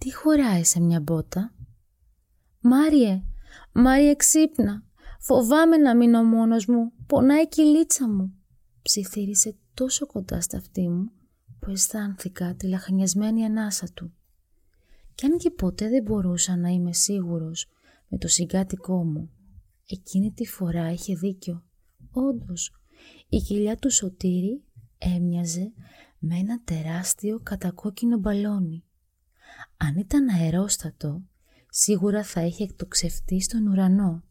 Τι χωράει σε μια μπότα; «Μάριε, Μάριε ξύπνα, φοβάμαι να μείνω μόνος μου, πονάει η κυλίτσα μου», ψιθύρισε τόσο κοντά στα αυτή μου που αισθάνθηκα τη λαχανιασμένη ανάσα του. Κι αν και ποτέ δεν μπορούσα να είμαι σίγουρος με το συγκάτοικό μου, εκείνη τη φορά είχε δίκιο. Όντως, η κοιλιά του Σωτήρη έμοιαζε με ένα τεράστιο κατακόκκινο μπαλόνι. Αν ήταν αερόστατο, σίγουρα θα είχε εκτοξευτεί στον ουρανό.